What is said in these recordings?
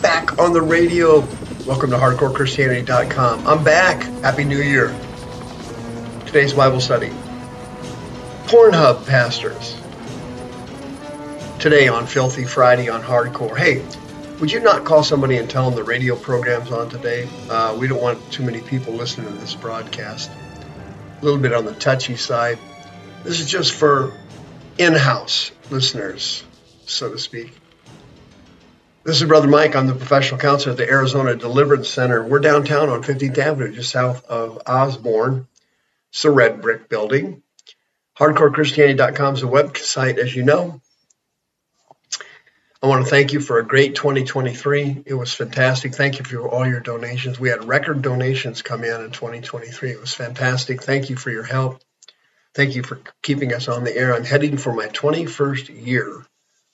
back on the radio. Welcome to HardcoreChristianity.com. I'm back. Happy New Year. Today's Bible study. Pornhub pastors. Today on Filthy Friday on Hardcore. Hey, would you not call somebody and tell them the radio program's on today? Uh, we don't want too many people listening to this broadcast. A little bit on the touchy side. This is just for in house listeners, so to speak. This is Brother Mike. I'm the professional counselor at the Arizona Deliverance Center. We're downtown on 15th Avenue, just south of Osborne. It's a red brick building. HardcoreChristianity.com is a website, as you know. I want to thank you for a great 2023. It was fantastic. Thank you for all your donations. We had record donations come in in 2023. It was fantastic. Thank you for your help. Thank you for keeping us on the air. I'm heading for my 21st year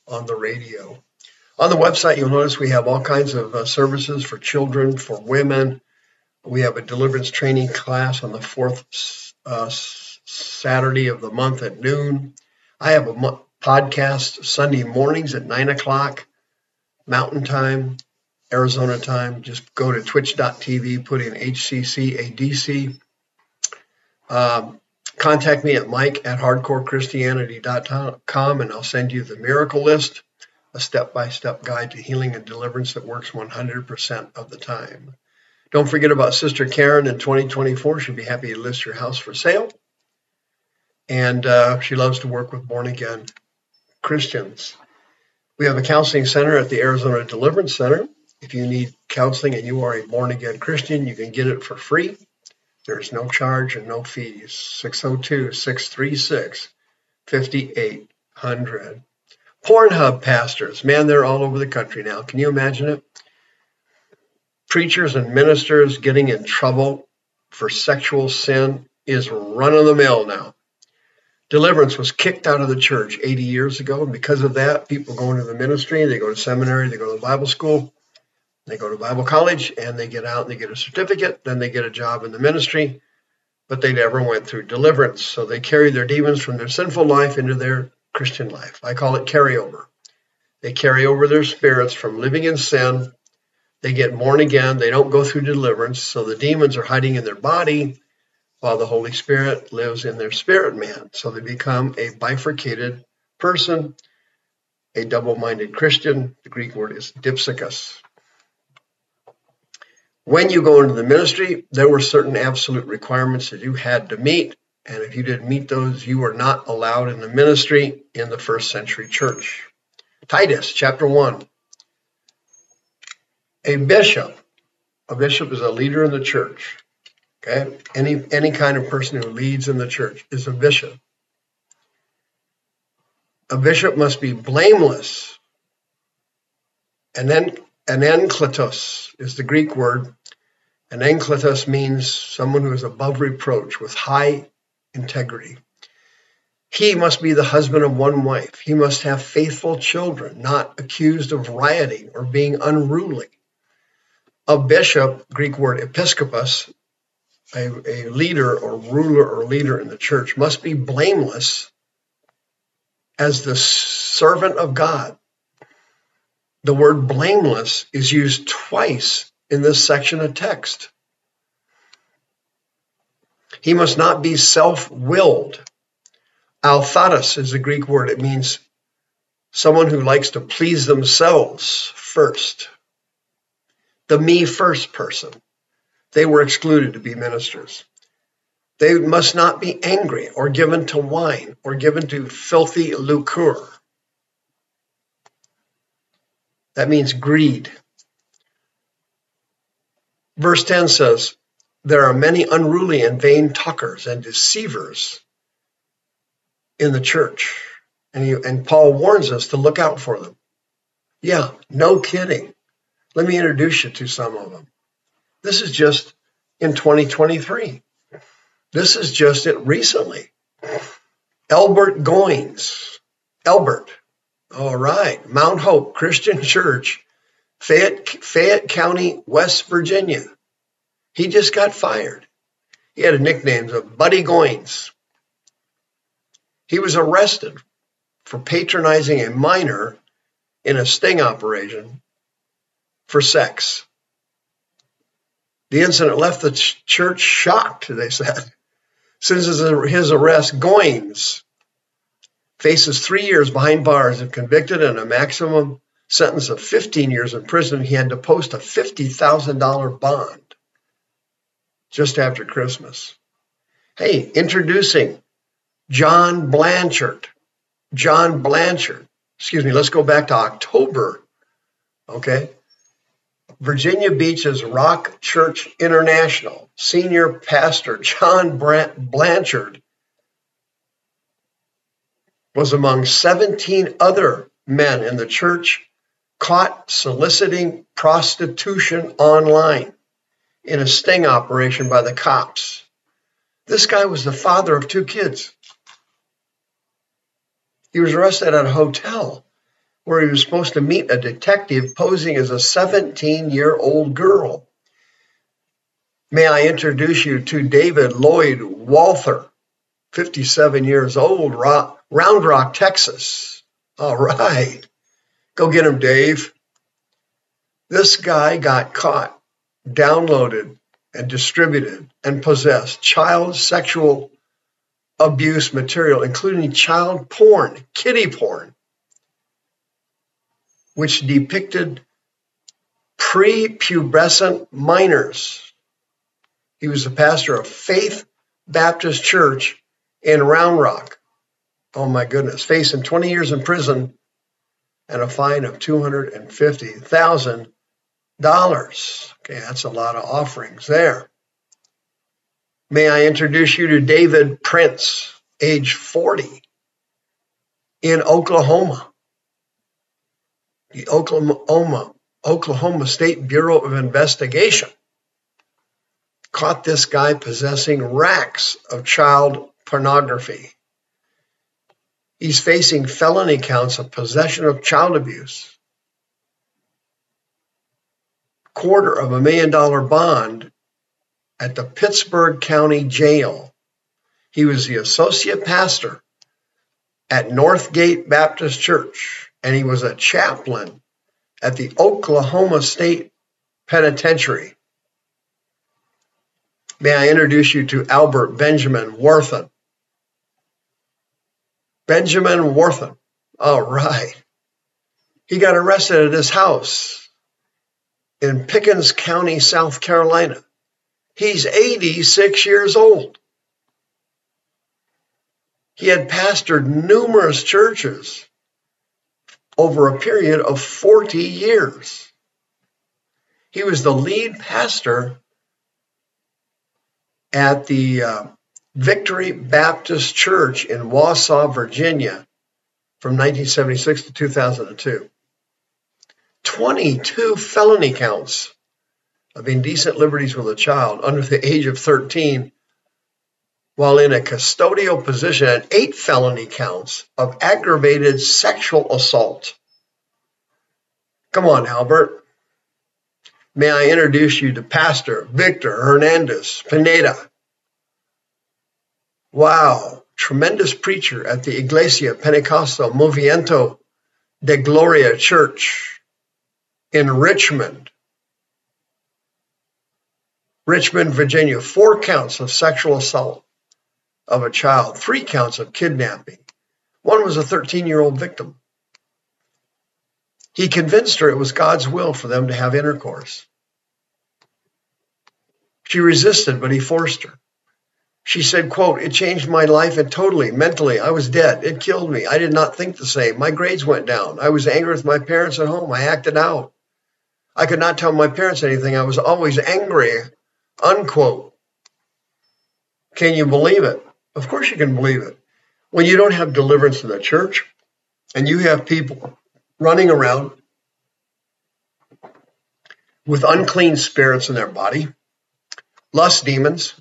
on the radio. On the website, you'll notice we have all kinds of uh, services for children, for women. We have a deliverance training class on the fourth uh, Saturday of the month at noon. I have a mo- podcast Sunday mornings at 9 o'clock, Mountain Time, Arizona time. Just go to twitch.tv, put in HCCADC. Um, contact me at mike at hardcorechristianity.com and I'll send you the miracle list a step by step guide to healing and deliverance that works 100% of the time. Don't forget about Sister Karen in 2024. She'll be happy to list your house for sale. And uh, she loves to work with born again Christians. We have a counseling center at the Arizona Deliverance Center. If you need counseling and you are a born again Christian, you can get it for free. There's no charge and no fees. 602 636 5800. Pornhub pastors, man, they're all over the country now. Can you imagine it? Preachers and ministers getting in trouble for sexual sin is run of the mill now. Deliverance was kicked out of the church 80 years ago, and because of that, people go into the ministry, they go to seminary, they go to Bible school, they go to Bible college, and they get out and they get a certificate, then they get a job in the ministry, but they never went through deliverance. So they carry their demons from their sinful life into their Christian life. I call it carryover. They carry over their spirits from living in sin. They get born again. They don't go through deliverance. So the demons are hiding in their body while the Holy Spirit lives in their spirit man. So they become a bifurcated person, a double minded Christian. The Greek word is dipsychos. When you go into the ministry, there were certain absolute requirements that you had to meet and if you didn't meet those, you were not allowed in the ministry in the first century church. Titus chapter 1. A bishop, a bishop is a leader in the church. Okay? Any any kind of person who leads in the church is a bishop. A bishop must be blameless. And then an enkletos is the Greek word. An enkletos means someone who is above reproach with high integrity. He must be the husband of one wife. He must have faithful children, not accused of rioting or being unruly. A bishop, Greek word episkopos, a, a leader or ruler or leader in the church, must be blameless as the servant of God. The word blameless is used twice in this section of text. He must not be self willed. Althatos is the Greek word. It means someone who likes to please themselves first. The me first person. They were excluded to be ministers. They must not be angry or given to wine or given to filthy lucre. That means greed. Verse 10 says, there are many unruly and vain talkers and deceivers in the church. And, and Paul warns us to look out for them. Yeah, no kidding. Let me introduce you to some of them. This is just in 2023. This is just it recently. Elbert Goins. Elbert. All right. Mount Hope Christian Church, Fayette, Fayette County, West Virginia. He just got fired. He had a nickname of Buddy Goins. He was arrested for patronizing a minor in a sting operation for sex. The incident left the ch- church shocked, they said. Since his arrest, Goins faces three years behind bars if convicted and a maximum sentence of 15 years in prison. He had to post a $50,000 bond just after Christmas. Hey, introducing John Blanchard. John Blanchard. Excuse me, let's go back to October. Okay. Virginia Beach's Rock Church International senior pastor John Blanchard was among 17 other men in the church caught soliciting prostitution online in a sting operation by the cops. This guy was the father of two kids. He was arrested at a hotel where he was supposed to meet a detective posing as a 17 year old girl. May I introduce you to David Lloyd Walther, 57 years old, Round Rock, Texas. All right. Go get him, Dave. This guy got caught, downloaded, and distributed and possessed child sexual abuse material, including child porn, kiddie porn, which depicted prepubescent minors. He was the pastor of Faith Baptist Church in Round Rock. Oh my goodness, facing 20 years in prison and a fine of $250,000. Okay, that's a lot of offerings there. May I introduce you to David Prince, age 40, in Oklahoma. The Oklahoma, Oklahoma State Bureau of Investigation caught this guy possessing racks of child pornography. He's facing felony counts of possession of child abuse, quarter of a million dollar bond, at the Pittsburg County Jail. He was the associate pastor at Northgate Baptist Church, and he was a chaplain at the Oklahoma State Penitentiary. May I introduce you to Albert Benjamin Worthen? Benjamin Worthen. All right. He got arrested at his house in Pickens County, South Carolina. He's 86 years old. He had pastored numerous churches over a period of 40 years. He was the lead pastor at the uh, Victory Baptist Church in Wausau, Virginia from 1976 to 2002. 22 felony counts of indecent liberties with a child under the age of 13 while in a custodial position and eight felony counts of aggravated sexual assault. Come on, Albert. May I introduce you to Pastor Victor Hernandez Pineda? Wow, tremendous preacher at the Iglesia Pentecostal Movimiento de Gloria Church in Richmond, Richmond, Virginia, four counts of sexual assault of a child, three counts of kidnapping. One was a 13 year old victim. He convinced her it was God's will for them to have intercourse. She resisted, but he forced her. She said, quote, it changed my life and totally, mentally, I was dead. It killed me. I did not think the same. My grades went down. I was angry with my parents at home. I acted out. I could not tell my parents anything. I was always angry unquote. Can you believe it? Of course you can believe it. When you don't have deliverance in the church and you have people running around with unclean spirits in their body, lust demons,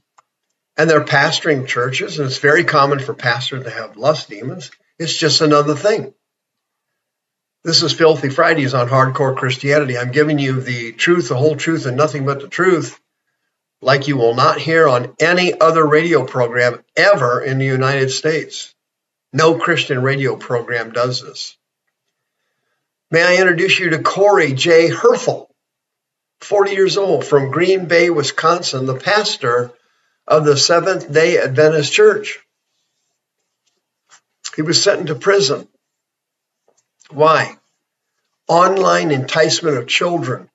and they're pastoring churches, and it's very common for pastors to have lust demons. It's just another thing. This is Filthy Fridays on Hardcore Christianity. I'm giving you the truth, the whole truth, and nothing but the truth, like you will not hear on any other radio program ever in the United States. No Christian radio program does this. May I introduce you to Corey J. Herthel, 40 years old, from Green Bay, Wisconsin, the pastor of the Seventh day Adventist Church. He was sent into prison. Why? Online enticement of children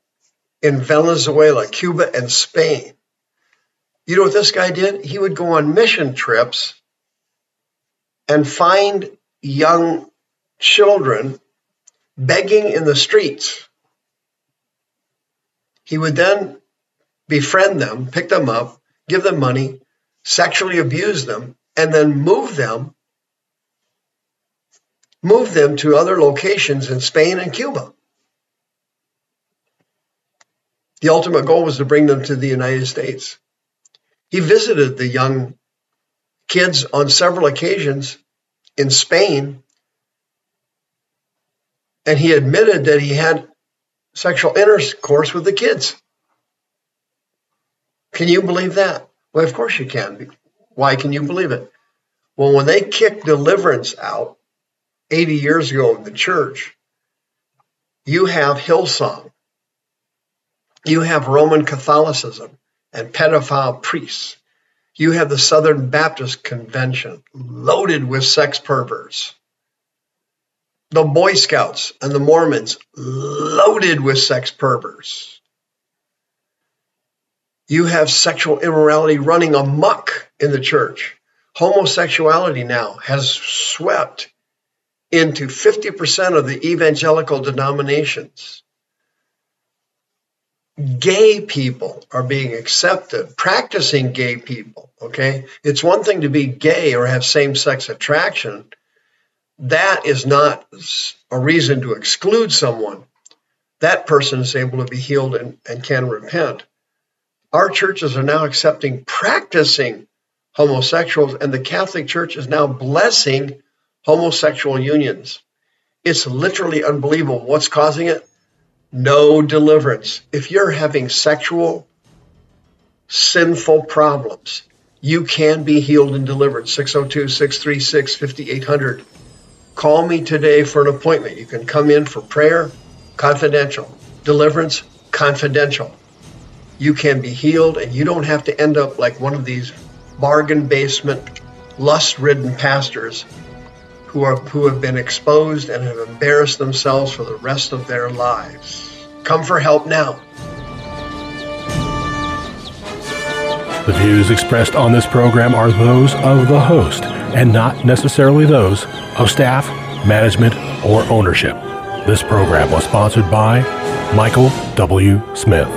in Venezuela, Cuba, and Spain. You know what this guy did? He would go on mission trips and find young children begging in the streets. He would then befriend them, pick them up, give them money, sexually abuse them, and then move them move them to other locations in Spain and Cuba. The ultimate goal was to bring them to the United States. He visited the young kids on several occasions in Spain, and he admitted that he had sexual intercourse with the kids. Can you believe that? Well, of course you can. Why can you believe it? Well, when they kicked deliverance out 80 years ago in the church, you have Hillsong, you have Roman Catholicism and pedophile priests. You have the Southern Baptist Convention loaded with sex perverts. The Boy Scouts and the Mormons loaded with sex perverts. You have sexual immorality running amuck in the church. Homosexuality now has swept into 50% of the evangelical denominations. Gay people are being accepted, practicing gay people, okay? It's one thing to be gay or have same sex attraction. That is not a reason to exclude someone. That person is able to be healed and, and can repent our churches are now accepting practicing homosexuals, and the Catholic Church is now blessing homosexual unions. It's literally unbelievable. What's causing it? No deliverance. If you're having sexual, sinful problems, you can be healed and delivered. 602 636 5800. Call me today for an appointment. You can come in for prayer, confidential, deliverance, confidential you can be healed and you don't have to end up like one of these bargain basement, lust ridden pastors who, are, who have been exposed and have embarrassed themselves for the rest of their lives. Come for help now. The views expressed on this program are those of the host and not necessarily those of staff, management, or ownership. This program was sponsored by Michael W. Smith.